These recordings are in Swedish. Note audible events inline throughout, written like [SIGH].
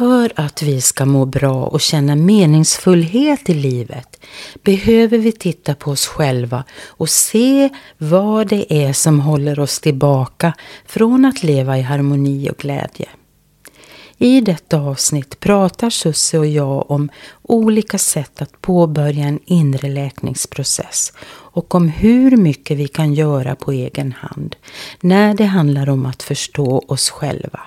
För att vi ska må bra och känna meningsfullhet i livet behöver vi titta på oss själva och se vad det är som håller oss tillbaka från att leva i harmoni och glädje. I detta avsnitt pratar Susse och jag om olika sätt att påbörja en inre läkningsprocess och om hur mycket vi kan göra på egen hand när det handlar om att förstå oss själva.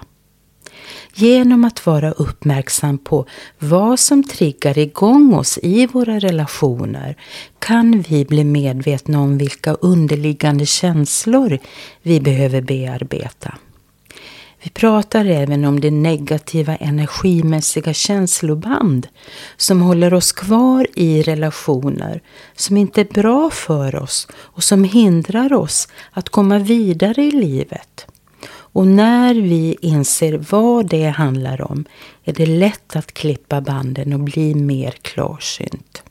Genom att vara uppmärksam på vad som triggar igång oss i våra relationer kan vi bli medvetna om vilka underliggande känslor vi behöver bearbeta. Vi pratar även om det negativa energimässiga känsloband som håller oss kvar i relationer som inte är bra för oss och som hindrar oss att komma vidare i livet. Och när vi inser vad det handlar om är det lätt att klippa banden och bli mer klarsynt.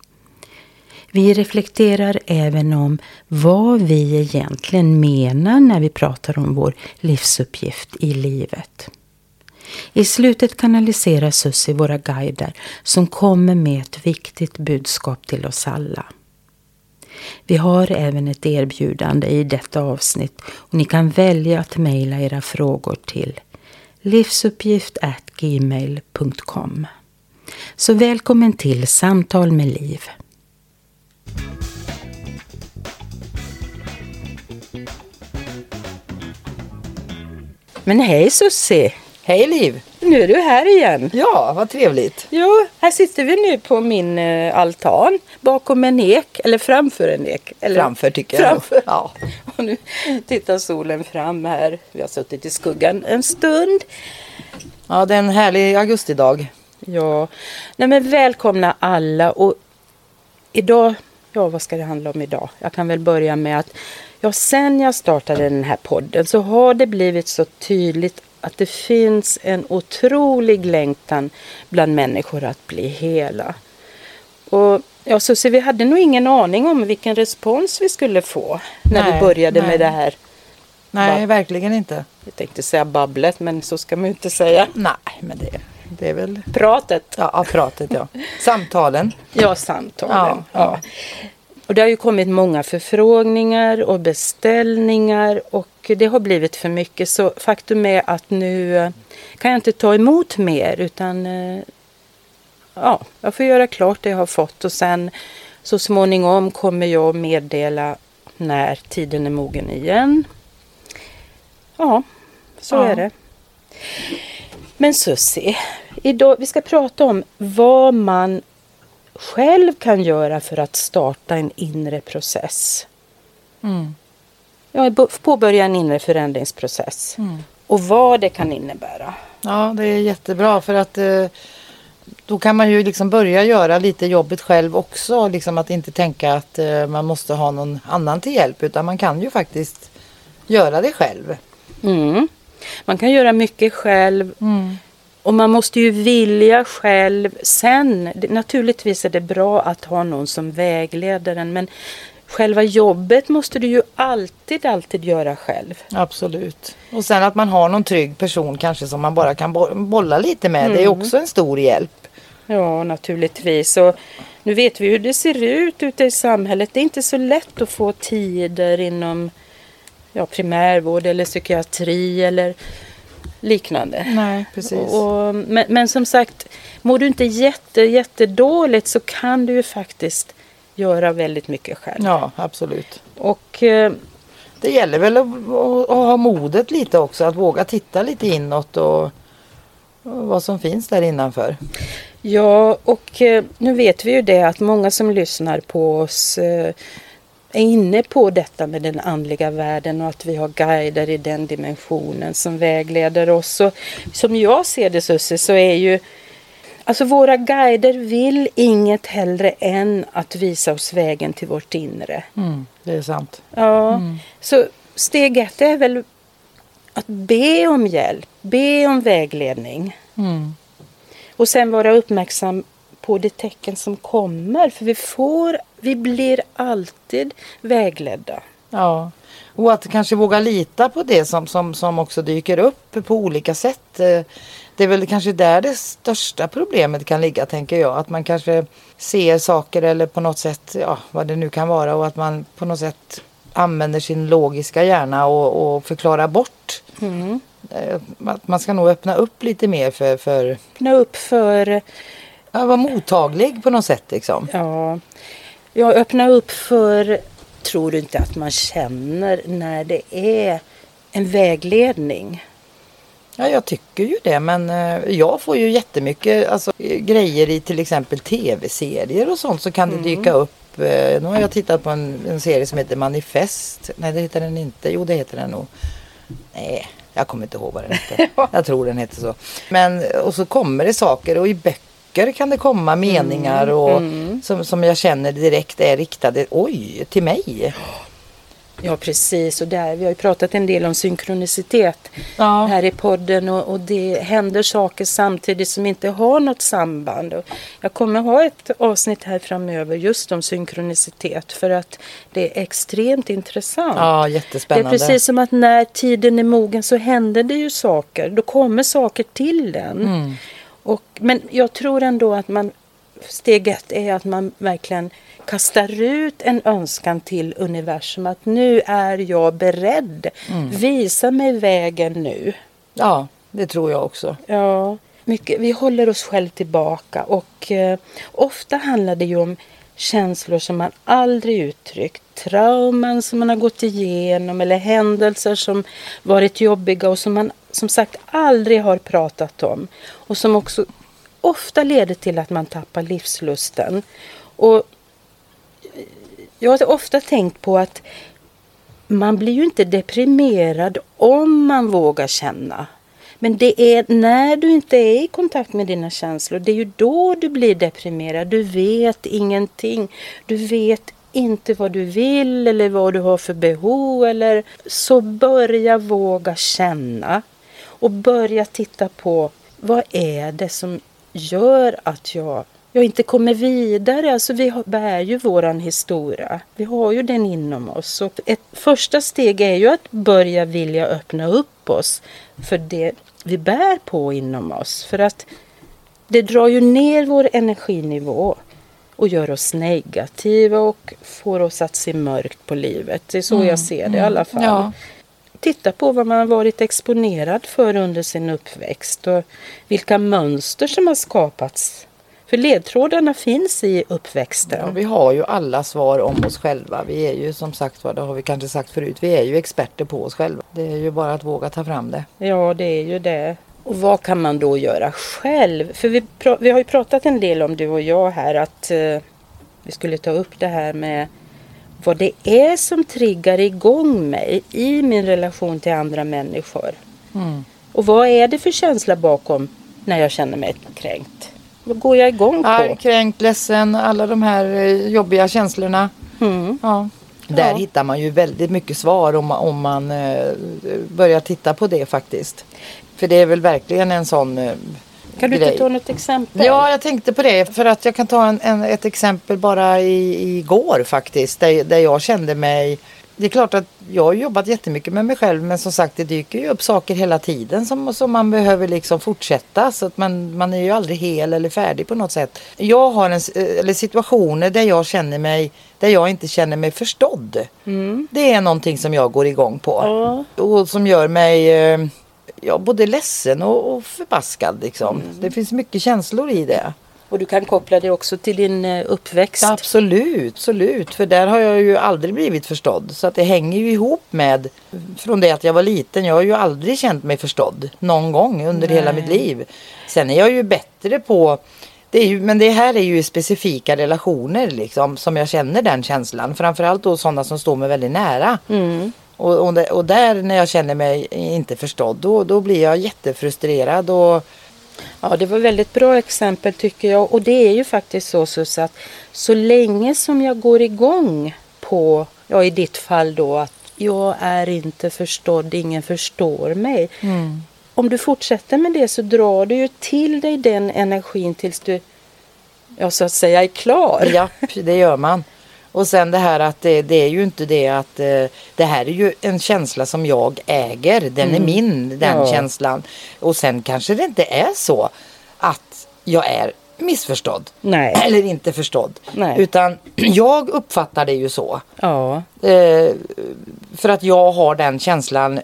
Vi reflekterar även om vad vi egentligen menar när vi pratar om vår livsuppgift i livet. I slutet kanaliserar Susie våra guider som kommer med ett viktigt budskap till oss alla. Vi har även ett erbjudande i detta avsnitt och ni kan välja att mejla era frågor till livsuppgift@gmail.com. Så välkommen till Samtal med Liv. Men hej Sussi! Hej Liv! Nu är du här igen. Ja, vad trevligt. Jo, här sitter vi nu på min eh, altan bakom en ek, eller framför en ek. Eller Framför tycker jag. framför. Ja. [LAUGHS] Och nu tittar solen fram här. Vi har suttit i skuggan en stund. ja, det är en härlig augustidag. Ja, nej men välkomna alla och idag, ja vad ska det handla om idag? Jag kan väl börja med att ja, sen jag startade den här podden så har det blivit så tydligt att det finns en otrolig längtan bland människor att bli hela. Och ja, så, så vi hade nog ingen aning om vilken respons vi skulle få när Nej, vi började nej. med det här. Nej, Va? verkligen inte. Jag tänkte säga babblet, men så ska man ju inte säga. Nej, men det, det är väl... Pratet. Ja, pratet ja. [LAUGHS] Samtalen. Ja, samtalen. Ja, ja. Och det har ju kommit många förfrågningar och beställningar och det har blivit för mycket. Så faktum är att nu eh, kan jag inte ta emot mer utan eh, ja, jag får göra klart det jag har fått och sen så småningom kommer jag meddela när tiden är mogen igen. Ja, så Ja. är det. Men Susie, idag, vi ska prata om vad man själv kan göra för att starta en inre process. Mm. Ja, påbörja en inre förändringsprocess. Mm. Och vad det kan innebära. Ja, det är jättebra för att eh, då kan man ju liksom börja göra lite jobbet själv också. Liksom att inte tänka att eh, man måste ha någon annan till hjälp utan man kan ju faktiskt göra det själv. Mm. Man kan göra mycket själv och man måste ju vilja själv. Sen, naturligtvis är det bra att ha någon som vägleder en men själva jobbet måste du ju alltid, alltid göra själv. Absolut. Och sen att man har någon trygg person kanske som man bara kan bo- bolla lite med. Det är också en stor hjälp. Ja, naturligtvis. Och nu vet vi hur det ser ut ute i samhället. Det är inte så lätt att få tider inom ja, primärvård eller psykiatri eller liknande. Nej, precis. Och, men, men som sagt, mår du inte jätte, jättedåligt så kan du ju faktiskt göra väldigt mycket själv. Ja, absolut. Och eh, Det gäller väl att, att, att ha modet lite också. Att våga titta lite inåt och, och vad som finns där innanför. Ja, och eh, nu vet vi ju det att många som lyssnar på oss eh, är inne på detta med den andliga världen och att vi har guider i den dimensionen som vägleder oss. Och som jag ser det Susie så är ju Alltså våra guider vill inget hellre än att visa oss vägen till vårt inre. Mm, det är sant. Ja, så steg ett är väl att be om hjälp, be om vägledning. Mm. Och sen vara uppmärksam på de tecken som kommer. För vi får, vi blir alltid vägledda. Ja. Och att kanske våga lita på det som, som, som också dyker upp på olika sätt. Eh, Det är väl kanske där det största problemet kan ligga tänker jag. Att man kanske ser saker eller på något sätt, ja vad det nu kan vara och att man på något sätt använder sin logiska hjärna och, och förklarar bort. Eh, Att man ska nog öppna upp lite mer för, för Öppna upp för, ja, vara mottaglig på något sätt liksom. ja, ja, öppna upp för, tror du inte att man känner när det är en vägledning? Ja, jag tycker ju det. Men eh, jag får ju jättemycket alltså, grejer i till exempel tv-serier och sånt. Så kan det dyka upp. Eh, nu har jag tittat på en, en serie som heter Manifest. Nej, det heter den inte. Jo, det heter den nog. Nej, jag kommer inte ihåg vad den heter. [LAUGHS] jag tror den heter så. Men, och så kommer det saker och i böcker kan det komma meningar och Som, som jag känner direkt är riktade, oj, till mig. Ja, precis. Och där, vi har ju pratat en del om synkronicitet Ja. här i podden och, och det händer saker samtidigt som inte har något samband. Och jag kommer ha ett avsnitt här framöver just om synkronicitet för att det är extremt intressant. Ja, Det är jättespännande. precis som att när tiden är mogen så händer det ju saker. Då kommer saker till den. Mm. Och, men jag tror ändå att man, steg ett är att man verkligen kastar ut en önskan till universum att nu är jag beredd. Mm. Visa mig vägen nu. Ja, det tror jag också. Ja, mycket, vi håller oss själv tillbaka och eh, ofta handlar det ju om känslor som man aldrig uttryckt. Trauman som man har gått igenom eller händelser som varit jobbiga och som man som sagt aldrig har pratat om. Och som också ofta leder till att man tappar livslusten. Och jag har ofta tänkt på att man blir ju inte deprimerad om man vågar känna. Men det är när du inte är i kontakt med dina känslor, det är ju då du blir deprimerad. Du vet ingenting. Du vet inte vad du vill eller vad du har för behov. Eller... Så börja våga känna. Och börja titta på vad är det som gör att jag, jag inte kommer vidare. Alltså vi bär ju våran historia. Vi har ju den inom oss. Och ett första steg är ju att börja vilja öppna upp oss för det vi bär på inom oss. För att det drar ju ner vår energinivå och gör oss negativa och får oss att se mörkt på livet. Det är så jag ser det i alla fall. Ja. Titta på vad man har varit exponerad för under sin uppväxt och vilka mönster som har skapats. För ledtrådarna finns i uppväxten. Ja, vi har ju alla svar om oss själva. Vi är ju som sagt vad det har vi kanske sagt förut. Vi är ju experter på oss själva. Det är ju bara att våga ta fram det. Ja, det är ju det. Och vad kan man då göra själv? För vi, vi har ju pratat en del om du och jag här att eh, vi skulle ta upp det här med vad det är som triggar igång mig i min relation till andra människor. Mm. Och vad är det för känsla bakom när jag känner mig kränkt? Vad går jag igång på? Arg, kränkt, ledsen, alla de här eh, jobbiga känslorna. Mm. Ja. Där Ja. hittar man ju väldigt mycket svar om, man- om man eh, börjar titta på det faktiskt. För det är väl verkligen en sån eh, Kan du grej. inte ta något exempel? Ja, jag tänkte på det. För att jag kan ta en, en, ett exempel bara i, igår faktiskt. Där, där jag kände mig... Det är klart att jag har jobbat jättemycket med mig själv. Men som sagt det dyker ju upp saker hela tiden som, som man behöver liksom fortsätta. Så att man, man är ju aldrig hel eller färdig på något sätt. Jag har en, s- eller situationer där jag känner mig... Där jag inte känner mig förstådd. Det är någonting som jag går igång på. Ja. Och som gör mig... ja, både ledsen och, och förbaskad. Liksom. Mm. Det finns mycket känslor i det. Och du kan koppla det också till din eh, uppväxt. Ja, absolut, absolut. För där har jag ju aldrig blivit förstådd. Så att det hänger ju ihop med från det att jag var liten. Jag har ju aldrig känt mig förstådd någon gång under Nej. hela mitt liv. Sen är jag ju bättre på det är ju, men det här är ju specifika relationer liksom som jag känner den känslan. Framförallt då sådana som står mig väldigt nära. Mm. Och, och, och där när jag känner mig inte förstådd då, då blir jag jättefrustrerad och Ja, det var väldigt bra exempel tycker jag. Och det är ju faktiskt så Sus att så länge som jag går igång på, ja i ditt fall då att jag är inte förstådd, ingen förstår mig. Om du fortsätter med det så drar du ju till dig den energin tills du, ja så att säga är klar. Ja, det gör man. Och sen det här att det, det är ju inte det att eh, det här är ju en känsla som jag äger. Den är min, den Ja. känslan. Och sen kanske det inte är så att jag är missförstådd. Nej. Eller inte förstådd. Nej. Utan [CLEARS THROAT] jag uppfattar det ju så. Ja, Eh, för att jag har den känslan eh,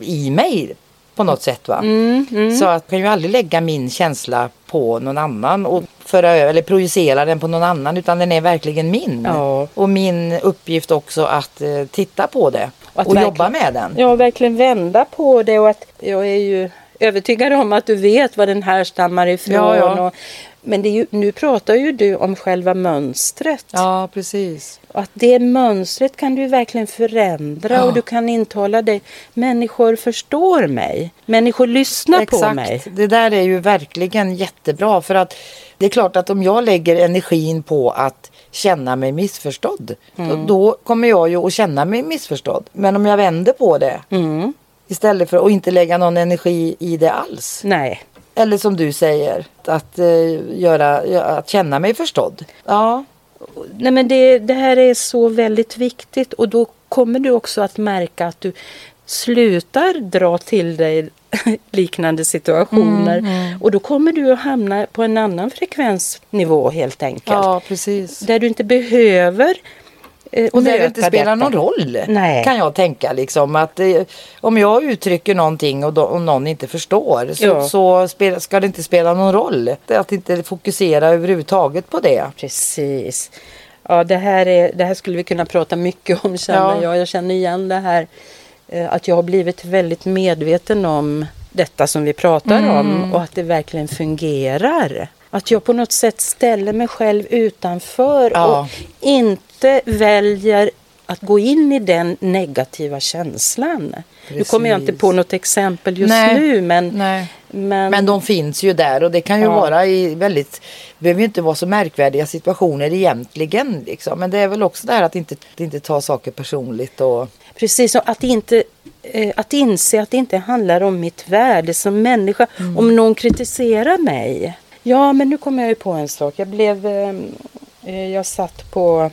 i mig på något sätt. Va? Mm, Så att jag kan ju aldrig lägga min känsla på någon annan och föra över eller projicera den på någon annan utan den är verkligen min. Ja. Och min uppgift också att eh, titta på det och verkligen- jobba med den. ja verkligen vända på det och att jag är ju övertygad om att du vet vad den här stammar ifrån. Ja, ja. Och, men ju, nu pratar ju du om själva mönstret. Ja, precis. Och att det mönstret kan du verkligen förändra Ja. och du kan intala dig. Människor förstår mig. Människor lyssnar på Exakt. mig. Det där är ju verkligen jättebra för att det är klart att om jag lägger energin på att känna mig missförstådd då, då kommer jag ju att känna mig missförstådd. Men om jag vänder på det Mm. istället för att inte lägga någon energi i det alls. Nej. Eller som du säger, att, eh, göra, att känna mig förstådd. Ja, Nej men det, det här är så väldigt viktigt och då kommer du också att märka att du slutar dra till dig [LAUGHS] liknande situationer. Mm, Och då kommer du att hamna på en annan frekvensnivå helt enkelt. ja precis. Där du inte behöver eh, Och där det inte spelar detta. någon roll Nej. kan jag tänka. Liksom, att, eh, om jag uttrycker någonting och, då, och någon inte förstår så, Ja. så spela, ska det inte spela någon roll. Att inte fokusera överhuvudtaget på det. Precis. Ja, det här, är, det här skulle vi kunna prata mycket om känner Ja. jag. Jag känner igen det här eh, att jag har blivit väldigt medveten om detta som vi pratar Mm. om och att det verkligen fungerar. Att jag på något sätt ställer mig själv utanför Ja. och inte väljer att gå in i den negativa känslan. Nu kommer jag inte Precis. på något exempel just Nej. nu men, Nej. men, Men de finns ju där och det kan ju Ja. vara i väldigt, behöver ju inte vara så märkvärdiga situationer egentligen. Liksom. Men det är väl också det här att inte, inte ta saker personligt. Och, Precis, och att, inte, eh, att inse att det inte handlar om mitt värde som människa. Om någon kritiserar mig. Ja, men nu kommer jag ju på en sak. Jag blev... Eh, eh, jag satt på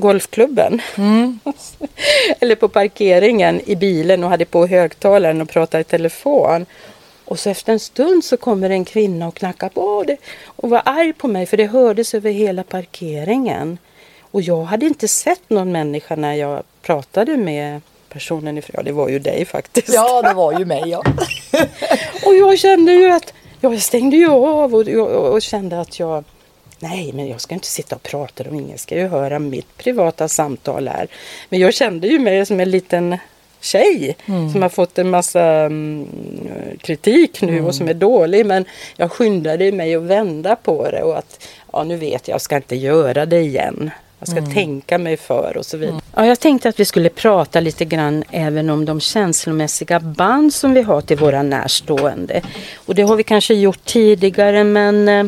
golfklubben. [LAUGHS] Eller på parkeringen i bilen och hade på högtalaren och pratade i telefon. Och så efter en stund så kommer en kvinna och knackar på det och var arg på mig för det hördes över hela parkeringen. Och jag hade inte sett någon människa när jag pratade med personen ifrån. Ja, det var ju dig faktiskt. ja, det var ju mig ja. [LAUGHS] Och jag kände ju att jag stängde ju av och, och, och kände att jag Nej, men jag ska inte sitta och prata om ingen ska ju höra mitt privata samtal här. Men jag kände ju mig som en liten tjej som har fått en massa mm, kritik nu och som är dålig. Men jag skyndade mig att vända på det och att ja, nu vet jag, jag ska inte göra det igen. Jag ska tänka mig för och så vidare. Ja, jag tänkte att vi skulle prata lite grann även om de känslomässiga band som vi har till våra närstående. Och det har vi kanske gjort tidigare men eh,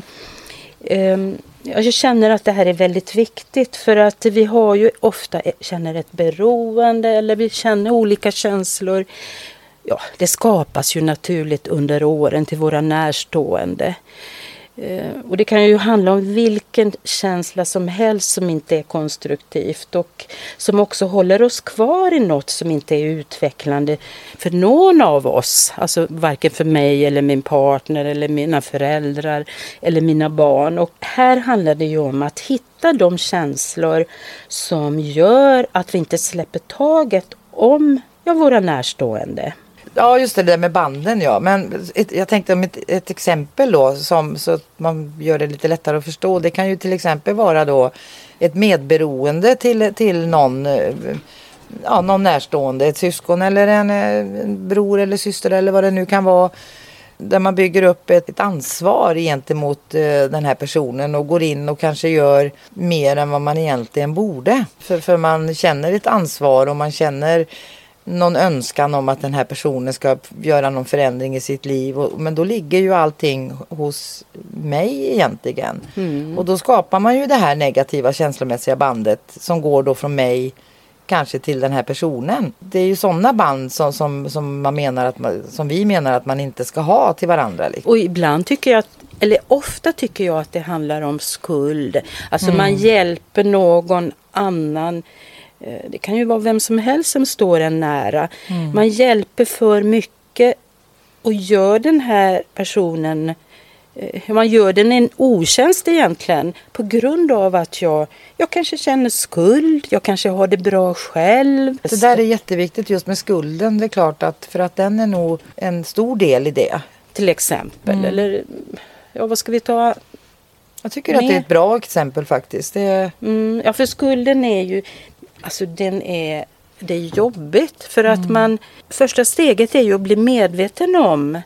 Ehm, jag känner att det här är väldigt viktigt för att vi har ju ofta eh, känner ett beroende eller vi känner olika känslor. Ja, det skapas ju naturligt under åren till våra närstående. Eh, och det kan ju handla om vilken känsla som helst som inte är konstruktivt och som också håller oss kvar i något som inte är utvecklande för någon av oss. Alltså varken för mig eller min partner eller mina föräldrar eller mina barn. Och här handlar det ju om att hitta de känslor som gör att vi inte släpper taget om ja, våra närstående. Ja, just det, det där med banden ja. Men ett, jag tänkte om ett, ett exempel då som, så att man gör det lite lättare att förstå. Det kan ju till exempel vara då ett medberoende till, till någon, eh, ja, någon närstående, ett syskon eller en, eh, en bror eller syster eller vad det nu kan vara. Där man bygger upp ett, ett ansvar gentemot eh, den här personen och går in och kanske gör mer än vad man egentligen borde. För, för man känner ett ansvar och man känner någon önskan om att den här personen ska göra någon förändring i sitt liv. Och, men då ligger ju allting hos mig egentligen. Mm. Och då skapar man ju det här negativa känslomässiga bandet som går då från mig kanske till den här personen. Det är ju sådana band som, som, som, man menar att man, som vi menar att man inte ska ha till varandra. Liksom. Och ibland tycker jag att eller ofta tycker jag att det handlar om skuld. Alltså Mm. man hjälper någon annan. Eh, Det kan ju vara vem som helst som står en nära. Mm. Man hjälper för mycket och gör den här personen eh, man gör den en otjänst egentligen på grund av att jag, jag kanske känner skuld, jag kanske har det bra själv. Det där är jätteviktigt just med skulden. Det är klart att för att den är nog en stor del i det. Till exempel. Eller ja, vad ska vi ta? Jag tycker att det är ett bra exempel faktiskt. Det, Mm, ja, för skulden är ju, alltså den är, det är jobbigt för att man, första steget är ju att bli medveten om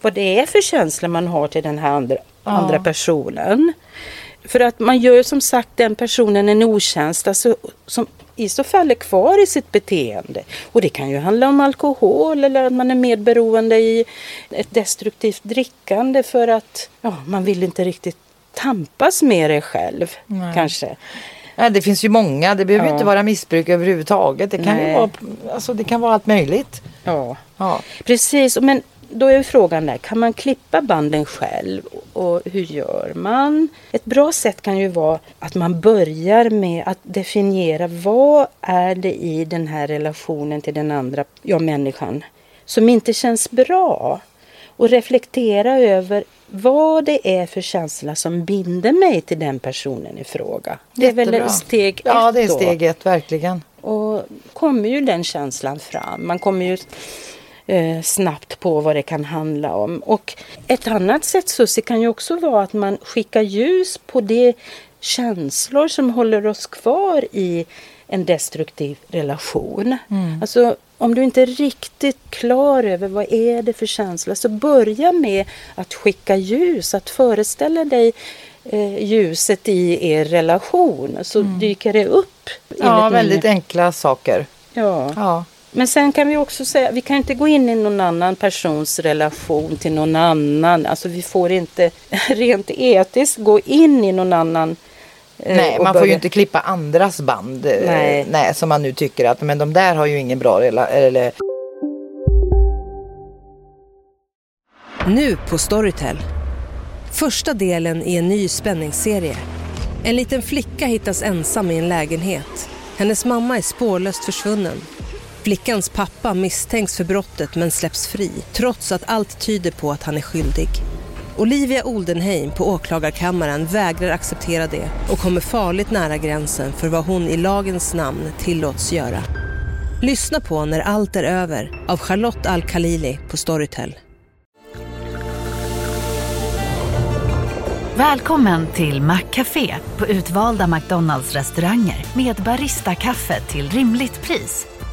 vad det är för känsla man har till den här andra, andra personen. För att man gör som sagt den personen en otjänst, alltså, som i så fall är kvar i sitt beteende. Och det kan ju handla om alkohol eller att man är medberoende i ett destruktivt drickande för att ja, man vill inte riktigt tampas med det själv kanske. Nej, det finns ju många. Det behöver ju Ja. inte vara missbruk överhuvudtaget. Det kan, ju Nej. vara, alltså, det kan vara allt möjligt. Ja. Ja. Precis, men då är ju frågan där, kan man klippa banden själv och hur gör man? Ett bra sätt kan ju vara att man börjar med att definiera vad är det i den här relationen till den andra ja, människan som inte känns bra. Och reflektera över vad det är för känsla som binder mig till den personen i fråga. Det är väl steg Ja, ett det är steg ett, verkligen. Och kommer ju den känslan fram. Man kommer ju eh, snabbt på vad det kan handla om. Och ett annat sätt Susie kan ju också vara att man skickar ljus på de känslor som håller oss kvar i en destruktiv relation. Alltså om du inte är riktigt klar över vad är det för känsla så börja med att skicka ljus, att föreställa dig eh, ljuset i er relation så dyker det upp. Ja, väldigt min- enkla saker. Ja. Ja. Men sen kan vi också säga, vi kan inte gå in i någon annan persons relation till någon annan. Alltså vi får inte [LAUGHS] rent etiskt gå in i någon annan. Eh, Nej, man får ju börja- inte klippa andras band. eh, Nej. nej, som man nu tycker att men de där har ju ingen bra rela- eller Nu på Storytel. Första delen i en ny spänningsserie. En liten flicka hittas ensam i en lägenhet. Hennes mamma är spårlöst försvunnen. Flickans pappa misstänks för brottet men släpps fri trots att allt tyder på att han är skyldig. Olivia Oldenheim på åklagarkammaren vägrar acceptera det och kommer farligt nära gränsen för vad hon i lagens namn tillåts göra. Lyssna på När allt är över av Charlotte Al-Khalili på Storytel. Välkommen till Maccafé på utvalda McDonalds restauranger med Baristakaffe till rimligt pris.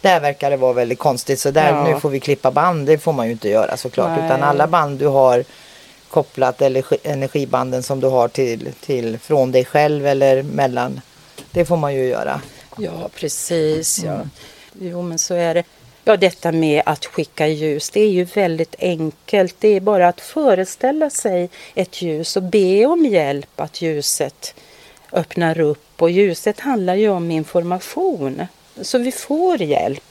Där verkar det vara väldigt konstigt så där Ja. nu får vi klippa band. Det får man ju inte göra såklart. Nej. Utan alla band du har kopplat eller energibanden som du har till, till från dig själv eller mellan. Det får man ju göra. Ja, precis. Ja. Jo, men så är det. Ja, detta med att skicka ljus, det är ju väldigt enkelt. Det är bara att föreställa sig ett ljus och be om hjälp att ljuset öppnar upp. Och ljuset handlar ju om information. Så vi får hjälp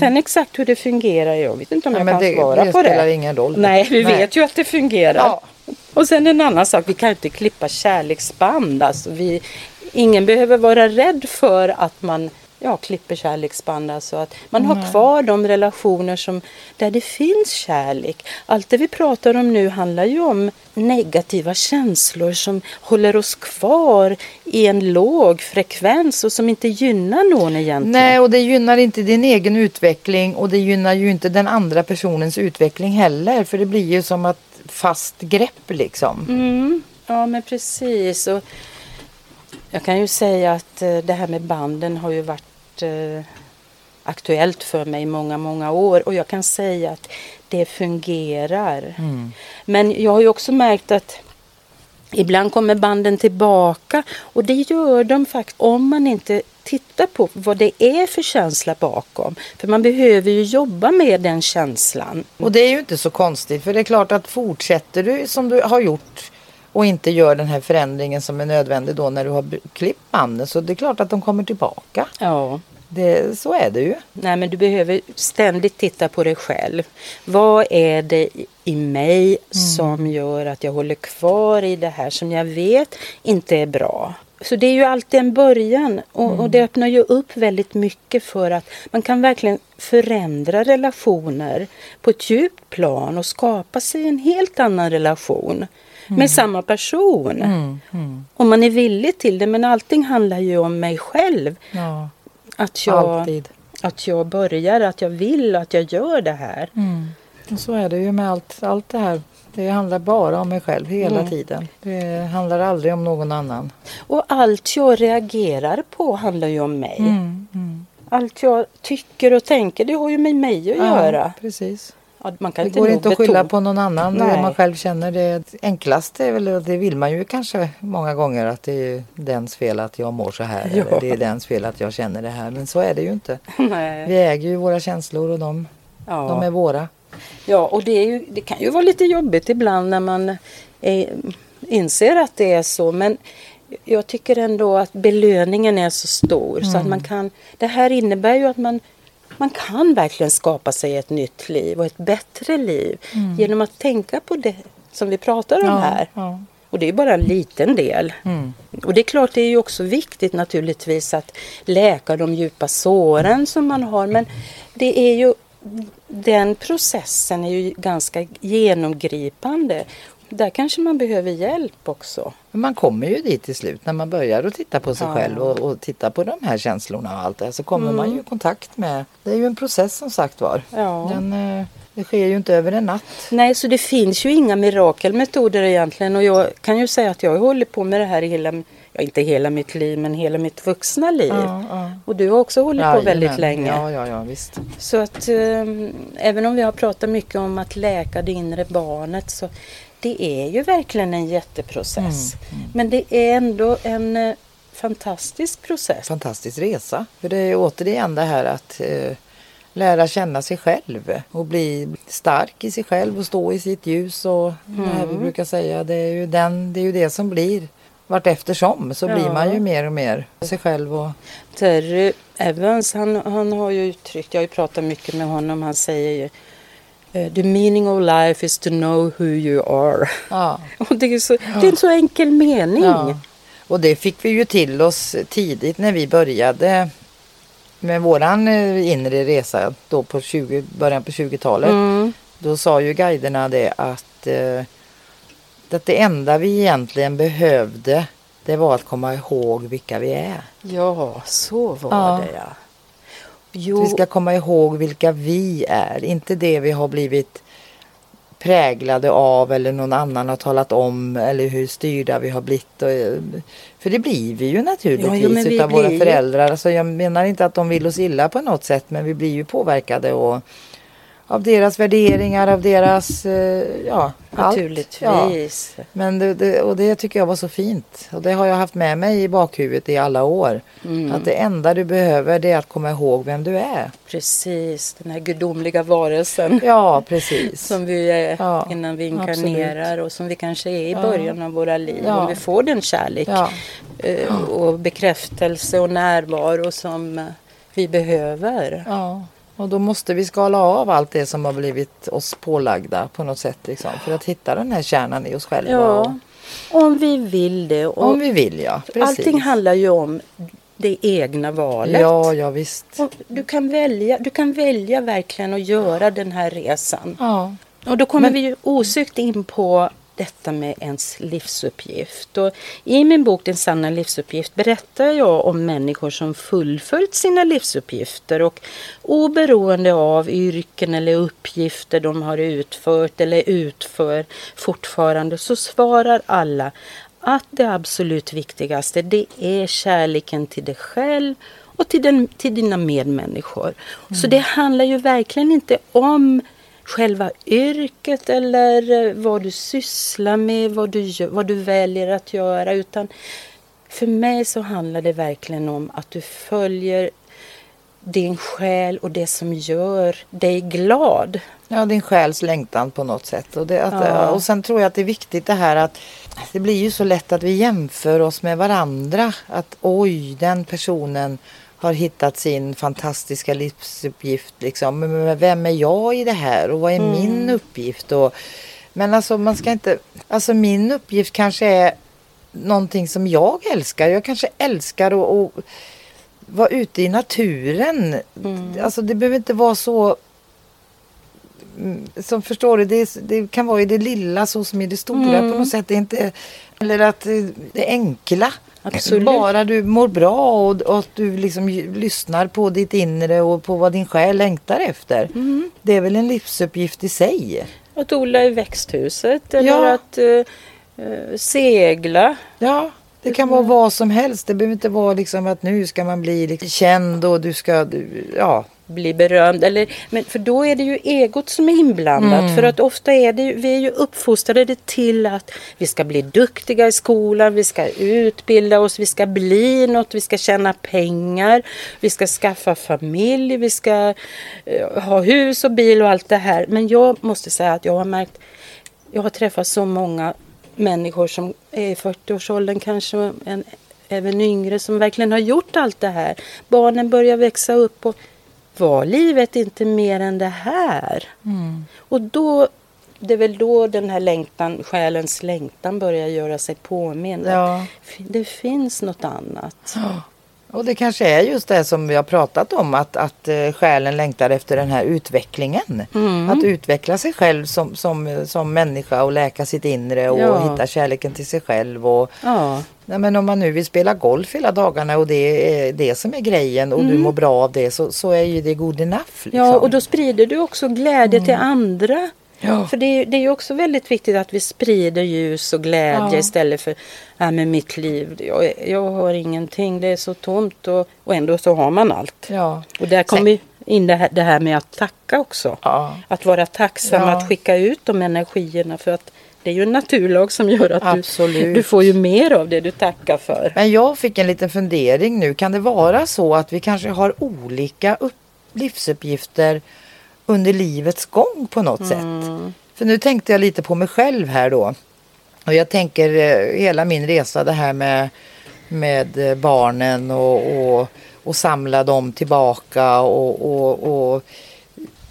Sen exakt hur det fungerar, jag vet inte om Ja, jag kan det, svara det på spelar det. ingen roll. Nej, vi Nej. vet ju att det fungerar. Ja. Och sen en annan sak, vi kan inte klippa kärleksband. Alltså vi, ingen behöver vara rädd för att man ja, klipper kärleksband. Alltså att man har kvar de relationer som, där det finns kärlek. Allt det vi pratar om nu handlar ju om negativa känslor som håller oss kvar i en låg frekvens och som inte gynnar någon egentligen. Nej, och det gynnar inte din egen utveckling och det gynnar ju inte den andra personens utveckling heller. För det blir ju som ett fast grepp liksom. Mm, ja men precis. Och jag kan ju säga att eh, det här med banden har ju varit eh, aktuellt för mig i många, många år. Och jag kan säga att det fungerar. Men jag har ju också märkt att ibland kommer banden tillbaka. Och det gör de faktiskt om man inte tittar på vad det är för känsla bakom. För man behöver ju jobba med den känslan. Och det är ju inte så konstigt för det är klart att fortsätter du som du har gjort och inte gör den här förändringen som är nödvändig då när du har klippt banden så det är klart att de kommer tillbaka. Ja. Det, så är det ju. Nej, men du behöver ständigt titta på dig själv. Vad är det i- mig som gör att jag håller kvar i det här som jag vet inte är bra? Så det är ju alltid en början och, och det öppnar ju upp väldigt mycket för att man kan verkligen förändra relationer på ett djupt plan och skapa sig en helt annan relation med samma person. Om man är villig till det. Men allting handlar ju om mig själv. Ja, Att jag, alltid. att jag börjar, att jag vill och att jag gör det här. Och så är det ju med allt, allt det här. Det handlar bara om mig själv hela Mm. tiden. Det handlar aldrig om någon annan. Och allt jag reagerar på handlar ju om mig. Mm, Allt jag tycker och tänker, det har ju med mig att göra. precis. Ja, man kan Det inte går inte att skylla på någon annan. Det Nej. man själv känner. Det enklaste är väl, det vill man ju kanske många gånger, att det är dens fel att jag mår så här. Ja. Eller det är dens fel att jag känner det här. Men så är det ju inte. [LAUGHS] Nej. Vi äger ju våra känslor och de, Ja. de är våra. Ja, och det, är ju, det kan ju vara lite jobbigt ibland när man eh, inser att det är så. Men jag tycker ändå att belöningen är så stor. Så att man kan, det här innebär ju att man, man kan verkligen skapa sig ett nytt liv och ett bättre liv. Genom att tänka på det som vi pratar om här. ja. Och det är bara en liten del. Och det är klart, det är ju också viktigt naturligtvis att läka de djupa såren som man har. Men det är ju, den processen är ju ganska genomgripande. Där kanske man behöver hjälp också. Men man kommer ju dit till slut när man börjar att titta på sig Ja. själv och, och titta på de här känslorna och allt det. Så kommer man ju i kontakt med. Det är ju en process som sagt var. Ja. Den, eh, det sker ju inte över en natt. Nej, så det finns ju inga mirakelmetoder egentligen. Och jag kan ju säga att jag har hållit på med det här hela, ja inte hela mitt liv, men hela mitt vuxna liv. Ja, ja. Och du har också hållit på väldigt Jajamän. länge. Ja, ja, ja visst. Så att ehm, även om vi har pratat mycket om att läka det inre barnet så det är ju verkligen en jätteprocess. Men det är ändå en eh, fantastisk process. Fantastisk resa. För det är återigen det här att eh, lära känna sig själv och bli stark i sig själv och stå i sitt ljus och det här vi brukar säga. Det är ju, den, det, är ju det som blir vart eftersom så blir Ja. man ju mer och mer sig själv och Terry Evans han, han har ju uttryckt, jag har ju pratat mycket med honom, han säger ju The meaning of life is to know who you are. ja. [LAUGHS] Och det, är så, det är en så enkel mening. Ja. Och det fick vi ju till oss tidigt när vi började med våran eh, inre resa då på 20, början på 20-talet. Mm. Då sa ju guiderna det att, eh, att det enda vi egentligen behövde det var att komma ihåg vilka vi är. Ja, så var Ja. det ja. Jo, Vi ska komma ihåg vilka vi är, inte det vi har blivit präglade av eller någon annan har talat om eller hur styrda vi har blivit. Eh, För det blir vi ju naturligtvis Ja, jo, utav våra ju- föräldrar. Alltså jag menar inte att de vill oss illa på något sätt men vi blir ju påverkade och av deras värderingar, av deras, eh, ja, allt. Ja. naturligtvis. Men det, det, och det tycker jag var så fint. Och det har jag haft med mig i bakhuvudet i alla år. Mm. Att det enda du behöver det är att komma ihåg vem du är. Precis, den här gudomliga varelsen. Ja, precis. [LAUGHS] Som vi är Ja, innan vi inkarnerar och som vi kanske är i Ja. början av våra liv. Ja. Om vi får den kärlek Ja. eh, och bekräftelse och närvaro som eh, vi behöver. Ja. Och då måste vi skala av allt det som har blivit oss pålagda på något sätt. Liksom, för att hitta den här kärnan i oss själva. Ja, om vi vill det. Om vi vill ja. Precis. allting handlar ju om det egna valet. Ja, ja visst. Och du, kan välja, du kan välja verkligen att göra den här resan. Ja. Och då kommer Men- vi ju osökt in på detta med ens livsuppgift. Och I min bok Den sanna livsuppgift berättar jag om människor som fullföljt sina livsuppgifter och oberoende av yrken eller uppgifter de har utfört eller utför fortfarande så svarar alla att det absolut viktigaste det är kärleken till dig själv och till, den, till dina medmänniskor. Så det handlar ju verkligen inte om själva yrket eller eh, vad du sysslar med, vad du, vad du väljer att göra. Utan för mig så handlar det verkligen om att du följer din själ och det som gör dig glad. Ja, din själs längtan på något sätt. Och, det, att, Ja. och sen tror jag att det är viktigt det här att det blir ju så lätt att vi jämför oss med varandra. Att oj, den personen har hittat sin fantastiska livsuppgift. Liksom. Men vem är jag i det här och vad är min uppgift? Och, men alltså man ska inte, alltså min uppgift kanske är någonting som jag älskar. Jag kanske älskar att, att vara ute i naturen. Alltså det behöver inte vara så Mm, som förstår du, det, det kan vara i det lilla så som i det stora på något sätt. Det är inte, eller att eh, det enkla. Absolut. Bara du mår bra och, och att du liksom lyssnar på ditt inre och på vad din själ längtar efter. Det är väl en livsuppgift i sig. Att odla i växthuset eller Ja. att eh, segla. Ja, det kan vara vad som helst. Det behöver inte vara liksom att nu ska man bli känd och du ska, ja. Bli berömd. Eller, men för då är det ju egot som är inblandat. Mm. För att ofta är det vi är ju uppfostrade till att vi ska bli duktiga i skolan, vi ska utbilda oss, vi ska bli något, vi ska tjäna pengar, vi ska skaffa familj, vi ska eh, ha hus och bil och allt det här. Men jag måste säga att jag har märkt, jag har träffat så många människor som är i 40-årsåldern kanske, en, även yngre, som verkligen har gjort allt det här. Barnen börjar växa upp och var livet inte mer än det här? Och då, det är väl då den här längtan, själens längtan börjar göra sig påmind. Ja. Det finns något annat. [GASPS] Och det kanske är just det som vi har pratat om att, att eh, själen längtar efter den här utvecklingen. Mm. Att utveckla sig själv som, som, som människa och läka sitt inre och Ja. hitta kärleken till sig själv. Och, Ja. Nej, men om man nu vill spela golf hela dagarna och det är det som är grejen och du mår bra av det så, så är ju det good enough. Liksom. Mm. ja, och då sprider du också glädje till andra. Ja. För det är, det är ju också väldigt viktigt att vi sprider ljus och glädje Ja. istället för äh, med mitt liv. Jag, jag har ingenting, det är så tomt och, och ändå så har man allt. Ja. Och där Sen- kommer vi in det här, det här med att tacka också. Ja. Att vara tacksam, att skicka ut de energierna för att det är ju en naturlag som gör att du, Absolut. du får ju mer av det du tackar för. Men jag fick en liten fundering nu. Kan det vara så att vi kanske har olika upp- livsuppgifter under livets gång på något sätt? För nu tänkte jag lite på mig själv här då. Och jag tänker eh, hela min resa det här med, med eh, barnen och, och, och samla dem tillbaka och, och, och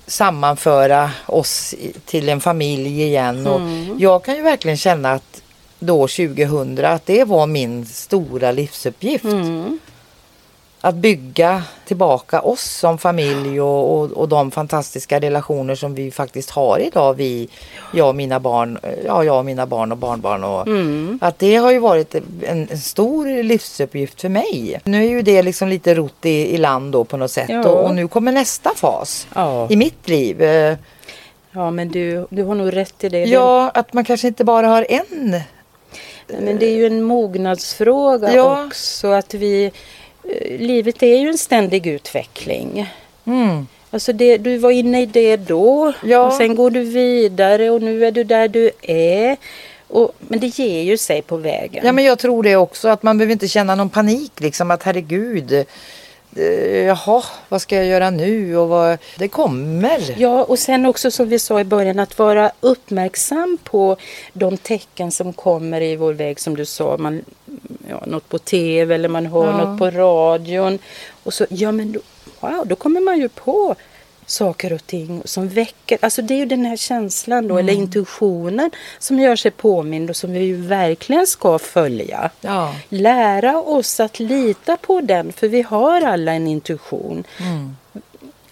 sammanföra oss till en familj igen. Och jag kan ju verkligen känna att då 2000 att det var min stora livsuppgift. Att bygga tillbaka oss som familj och, och, och de fantastiska relationer som vi faktiskt har idag. Vi, jag och mina barn, ja, jag och mina barn och barnbarn. Och, Att det har ju varit en, en stor livsuppgift för mig. Nu är ju det liksom lite rott i, i land då på något sätt. Ja. Och, och nu kommer nästa fas Ja. i mitt liv. Eh, Ja, men du, du har nog rätt i det. Ja, att man kanske inte bara har en. Men det är ju en mognadsfråga Ja. också. Att vi, livet är ju en ständig utveckling. Mm. Alltså det, du var inne i det då Ja. och sen går du vidare och nu är du där du är. Och, men det ger ju sig på vägen. Ja men jag tror det också att man behöver inte känna någon panik liksom att herregud eh, jaha vad ska jag göra nu och vad det kommer. Ja, och sen också som vi sa i början att vara uppmärksam på de tecken som kommer i vår väg som du sa. Man, ja, något på tv eller man hör Ja. något på radion. Och så, ja men då, wow, då kommer man ju på saker och ting som väcker, alltså det är ju den här känslan då, eller intuitionen som gör sig påmind och som vi ju verkligen ska följa. Ja. Lära oss att lita på den, för vi har alla en intuition.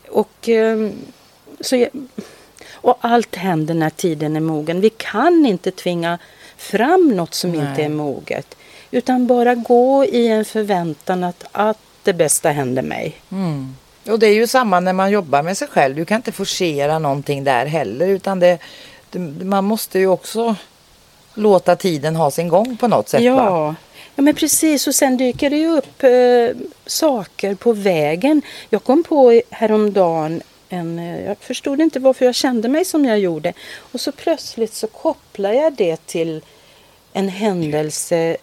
Och, ehm, så, och allt händer när tiden är mogen. Vi kan inte tvinga fram något som inte är moget. Utan bara gå i en förväntan att, att det bästa händer mig. Och det är ju samma när man jobbar med sig själv. Du kan inte forcera någonting där heller utan det, det, man måste ju också låta tiden ha sin gång på något sätt. Va? Ja. ja, men precis. Och sen dyker det ju upp eh, saker på vägen. Jag kom på häromdagen en, eh, jag förstod inte varför jag kände mig som jag gjorde. Och så plötsligt så kopplar jag det till en händelse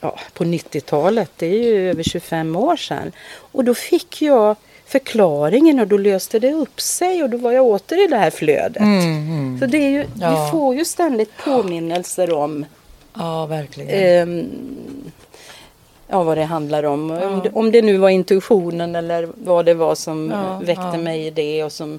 ja, på 90-talet. Det är ju över 25 år sedan. Och då fick jag förklaringen och då löste det upp sig och då var jag åter i det här flödet. Så det är ju, Ja. vi får ju ständigt påminnelser om ja, verkligen. ehm, ja, vad det handlar om. Om, det, om det nu var intuitionen eller vad det var som Ja, väckte ja. mig i det. Och som,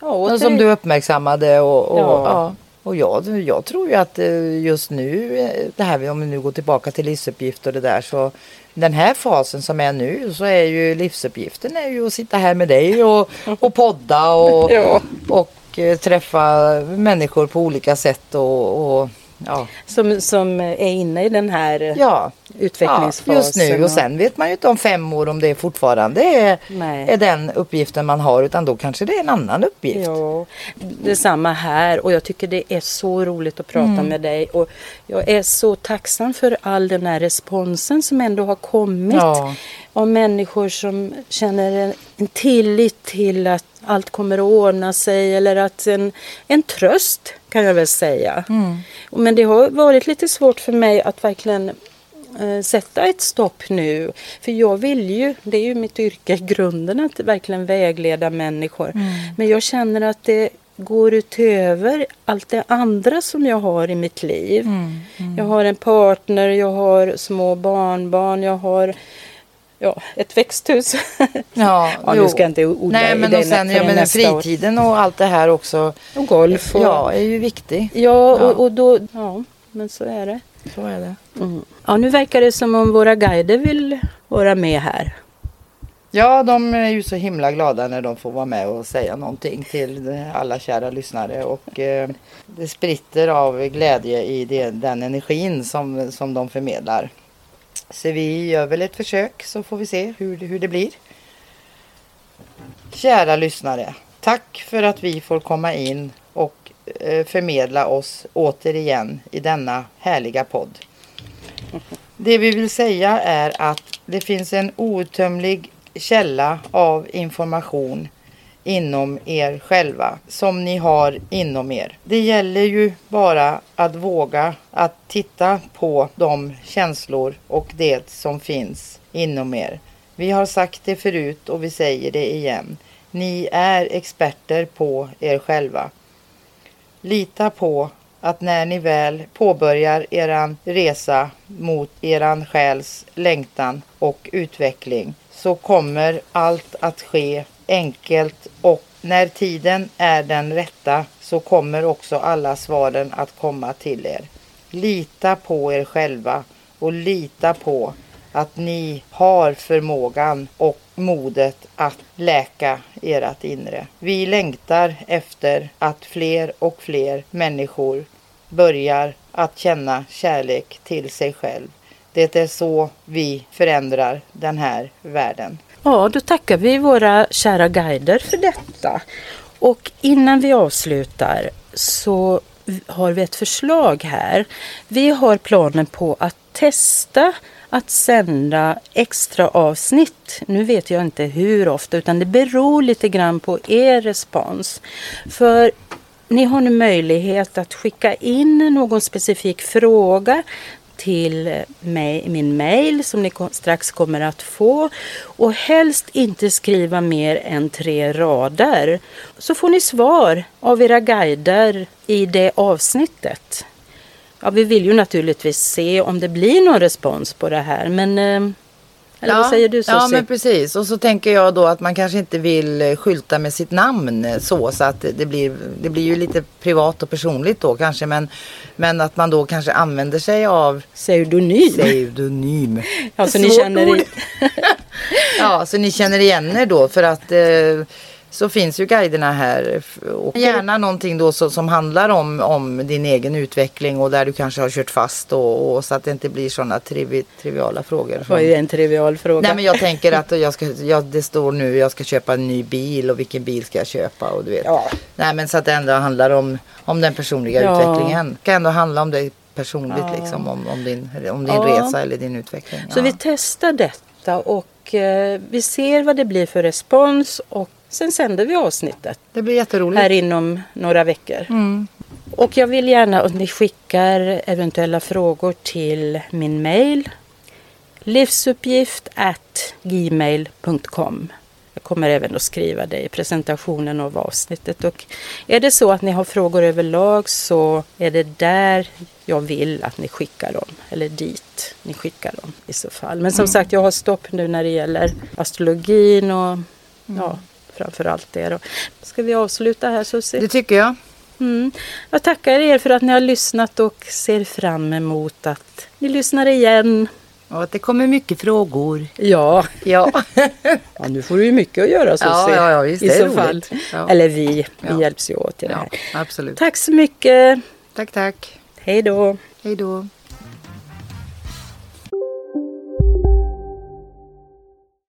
ja, Och som du uppmärksammade och, och, Ja. ja. och jag, jag tror ju att eh, just nu, eh, det här om vi nu går tillbaka till livsuppgift och det där så den här fasen som är nu så är ju livsuppgiften är ju att sitta här med dig och, och podda och, [LAUGHS] Ja. och eh, träffa människor på olika sätt och, och ja. som, som är inne i den här Ja, ja, utvecklingsfasen. just nu och- och sen vet man ju inte om fem år om det fortfarande är, Nej. är den uppgiften man har utan då kanske det är en annan uppgift. Ja, detsamma här och jag tycker det är så roligt att prata Mm. med dig och jag är så tacksam för all den här responsen som ändå har kommit Ja. av människor som känner en, tillit till att allt kommer att ordna sig eller att en, en tröst kan jag väl säga. Mm. Men det har varit lite svårt för mig att verkligen eh, sätta ett stopp nu. För jag vill ju, det är ju mitt yrke i [LAUGHS] grunden, att verkligen vägleda människor. Men jag känner att det går utöver allt det andra som jag har i mitt liv. Jag har en partner, jag har små barnbarn, jag har ja, ett växthus. [LAUGHS] Ja, Ja, nu ska jag inte odla Nej i men och sen, ja, men nästa år. fritiden och allt det här också. och golf. Och, Ja, är ju viktig. ja, Ja. och, och då, ja, men så är det. Så är det. Mm. Ja, nu verkar det som om våra guider vill vara med här. Ja, de är ju så himla glada när de får vara med och säga någonting till alla kära lyssnare. Och eh, det spritter av glädje i det, den energin som, som de förmedlar. Så vi gör väl ett försök så får vi se hur, hur det blir. Kära lyssnare, tack för att vi får komma in och eh, förmedla oss återigen i denna härliga podd. Det vi vill säga är att det finns en outtömlig källa av information inom er själva som ni har inom er. Det gäller ju bara att våga att titta på de känslor och det som finns inom er. Vi har sagt det förut och vi säger det igen. Ni är experter på er själva. Lita på att när ni väl påbörjar eran resa mot eran själs längtan och utveckling så kommer allt att ske enkelt och när tiden är den rätta så kommer också alla svaren att komma till er. Lita på er själva och lita på att ni har förmågan och modet att läka ert inre. Vi längtar efter att fler och fler människor börjar att känna kärlek till sig själv. Det är så vi förändrar den här världen. Ja, då tackar vi våra kära guider för detta. Och innan vi avslutar så har vi ett förslag här. Vi har planen på att testa att sända extra avsnitt. Nu vet jag inte hur ofta utan det beror lite grann på er respons. För ni har nu möjlighet att skicka in någon specifik fråga till mig, min mail som ni strax kommer att få. Och helst inte skriva mer än tre rader. Så får ni svar av era guider i det avsnittet. Ja, vi vill ju naturligtvis se om det blir någon respons på det här men eh, eller vad säger du Susie? Ja men precis. Och så tänker jag då att man kanske inte vill eh, skylta med sitt namn eh, så. Så att det blir, det blir ju lite privat och personligt då kanske. Men, men att man då kanske använder sig av Pseudonym. pseudonym. Ja, så [LAUGHS] ni känner. [LAUGHS] Ja, så ni känner igen er då för att eh, så finns ju guiderna här. Och gärna någonting då så, som handlar om, om din egen utveckling och där du kanske har kört fast och, och så att det inte blir sådana trivi, triviala frågor. Var ju en trivial fråga. Nej men jag tänker att jag ska, jag, det står nu jag ska köpa en ny bil och vilken bil ska jag köpa och du vet. Ja. Nej men så att det ändå handlar om, om den personliga Ja. utvecklingen. Det kan ändå handla om dig personligt Ja. liksom om, om din, om din resa eller din utveckling. Så vi testar detta och eh, vi ser vad det blir för respons och sen sänder vi avsnittet Det blir jätteroligt. här inom några veckor. Mm. Och jag vill gärna att ni skickar eventuella frågor till min mail livsuppgift at gmail.com. Jag kommer även att skriva det i presentationen av avsnittet. Och är det så att ni har frågor överlag så är det där jag vill att ni skickar dem. Eller dit ni skickar dem i så fall. Men som sagt, jag har stopp nu när det gäller astrologin och ja, framförallt det. Då. Ska vi avsluta här Susie? Det tycker jag. Mm. Jag tackar er för att ni har lyssnat och ser fram emot att ni lyssnar igen. Och att det kommer mycket frågor. Ja, Ja. [LAUGHS] ja nu får du ju mycket att göra Susie. Ja, ja, ja, visst, I det är så fall. Ja. Eller vi, vi Ja. hjälps ju åt i det här. absolut. Tack så mycket. Tack, tack. Hej då. Hej då.